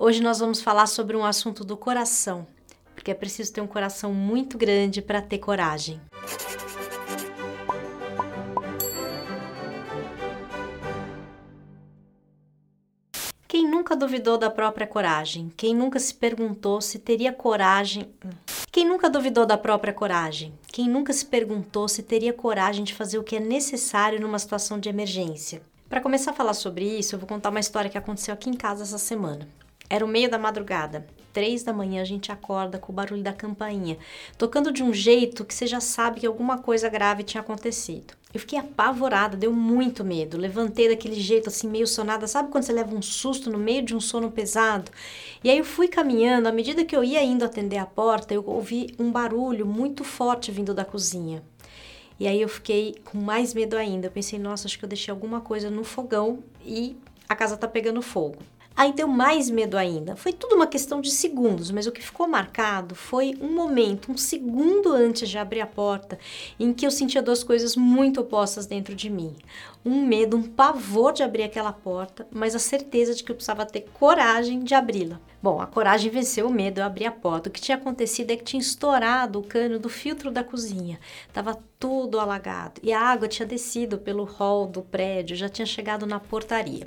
Hoje nós vamos falar sobre um assunto do coração, porque é preciso ter um coração muito grande para ter coragem. Quem nunca duvidou da própria coragem? Quem nunca se perguntou se teria coragem? Quem nunca duvidou da própria coragem? Quem nunca se perguntou se teria coragem de fazer o que é necessário numa situação de emergência? Para começar a falar sobre isso, eu vou contar uma história que aconteceu aqui em casa essa semana. Era o meio da madrugada. Três da manhã a gente acorda com o barulho da campainha, tocando de um jeito que você já sabe que alguma coisa grave tinha acontecido. Eu fiquei apavorada, deu muito medo. Levantei daquele jeito assim, meio sonada. Sabe quando você leva um susto no meio de um sono pesado? E aí eu fui caminhando, à medida que eu ia indo atender a porta, eu ouvi um barulho muito forte vindo da cozinha. E aí eu fiquei com mais medo ainda. Eu pensei, nossa, acho que eu deixei alguma coisa no fogão e a casa tá pegando fogo. Aí deu mais medo ainda. Foi tudo uma questão de segundos, mas o que ficou marcado foi um momento, um segundo antes de abrir a porta, em que eu sentia duas coisas muito opostas dentro de mim. Um medo, um pavor de abrir aquela porta, mas a certeza de que eu precisava ter coragem de abri-la. Bom, a coragem venceu o medo, eu abri a porta. O que tinha acontecido é que tinha estourado o cano do filtro da cozinha. Tava tudo alagado e a água tinha descido pelo hall do prédio, já tinha chegado na portaria.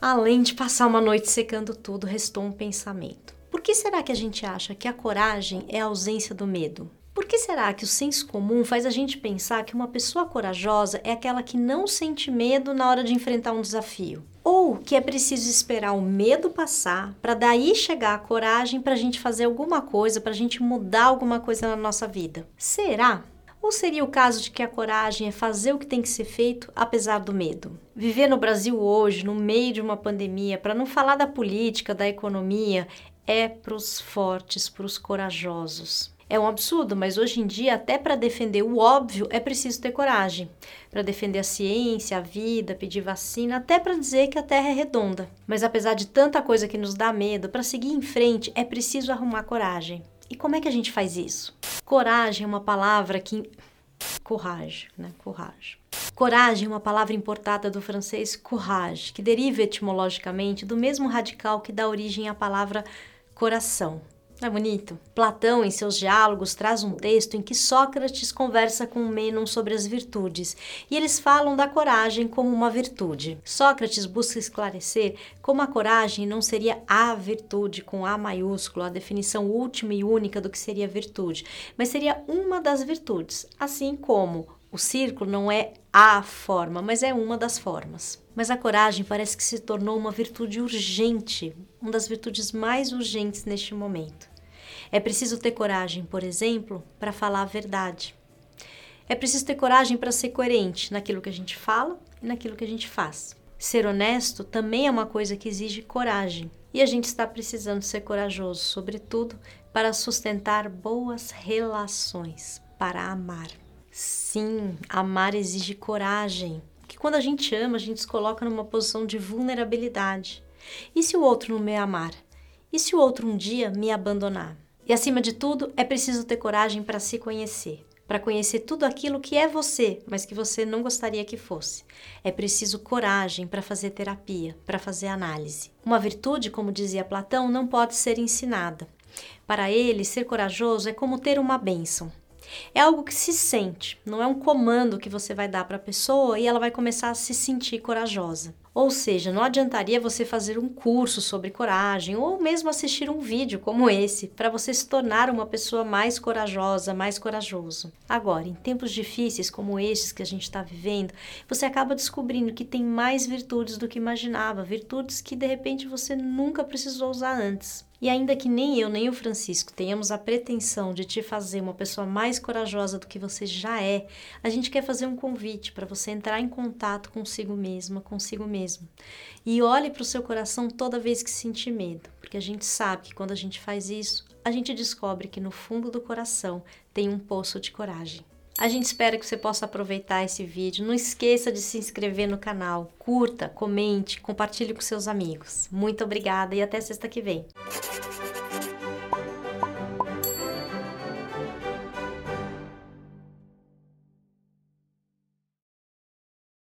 Além de passar uma noite secando tudo, restou um pensamento. Por que será que a gente acha que a coragem é a ausência do medo? Por que será que o senso comum faz a gente pensar que uma pessoa corajosa é aquela que não sente medo na hora de enfrentar um desafio? Ou que é preciso esperar o medo passar para daí chegar a coragem para a gente fazer alguma coisa, para a gente mudar alguma coisa na nossa vida? Será? Ou seria o caso de que a coragem é fazer o que tem que ser feito apesar do medo? Viver no Brasil hoje, no meio de uma pandemia, para não falar da política, da economia, é para os fortes, para os corajosos. É um absurdo, mas hoje em dia, até para defender o óbvio, é preciso ter coragem. Para defender a ciência, a vida, pedir vacina, até para dizer que a Terra é redonda. Mas apesar de tanta coisa que nos dá medo, para seguir em frente é preciso arrumar coragem. E como é que a gente faz isso? Coragem é uma palavra que. Coragem, né? Coragem. Coragem é uma palavra importada do francês courage, que deriva etimologicamente do mesmo radical que dá origem à palavra coração, é bonito. Platão, em seus diálogos, traz um texto em que Sócrates conversa com Mênon sobre as virtudes, e eles falam da coragem como uma virtude. Sócrates busca esclarecer como a coragem não seria a virtude com A maiúsculo, a definição última e única do que seria virtude, mas seria uma das virtudes, assim como o círculo não é a forma, mas é uma das formas. Mas a coragem parece que se tornou uma virtude urgente, uma das virtudes mais urgentes neste momento. É preciso ter coragem, por exemplo, para falar a verdade. É preciso ter coragem para ser coerente naquilo que a gente fala e naquilo que a gente faz. Ser honesto também é uma coisa que exige coragem, e a gente está precisando ser corajoso, sobretudo para sustentar boas relações, para amar. Sim, amar exige coragem. Porque quando a gente ama, a gente se coloca numa posição de vulnerabilidade. E se o outro não me amar? E se o outro um dia me abandonar? E acima de tudo, é preciso ter coragem para se conhecer, para conhecer tudo aquilo que é você, mas que você não gostaria que fosse. É preciso coragem para fazer terapia, para fazer análise. Uma virtude, como dizia Platão, não pode ser ensinada. Para ele, ser corajoso é como ter uma bênção. É algo que se sente, não é um comando que você vai dar para a pessoa e ela vai começar a se sentir corajosa. Ou seja, não adiantaria você fazer um curso sobre coragem ou mesmo assistir um vídeo como esse para você se tornar uma pessoa mais corajosa, mais corajoso. Agora, em tempos difíceis como estes que a gente está vivendo, você acaba descobrindo que tem mais virtudes do que imaginava, virtudes que de repente você nunca precisou usar antes. E ainda que nem eu nem o Francisco tenhamos a pretensão de te fazer uma pessoa mais corajosa do que você já é, a gente quer fazer um convite para você entrar em contato consigo mesma, consigo mesmo. E olhe para o seu coração toda vez que sentir medo, porque a gente sabe que quando a gente faz isso, a gente descobre que no fundo do coração tem um poço de coragem. A gente espera que você possa aproveitar esse vídeo. Não esqueça de se inscrever no canal, curta, comente, compartilhe com seus amigos. Muito obrigada e até sexta que vem.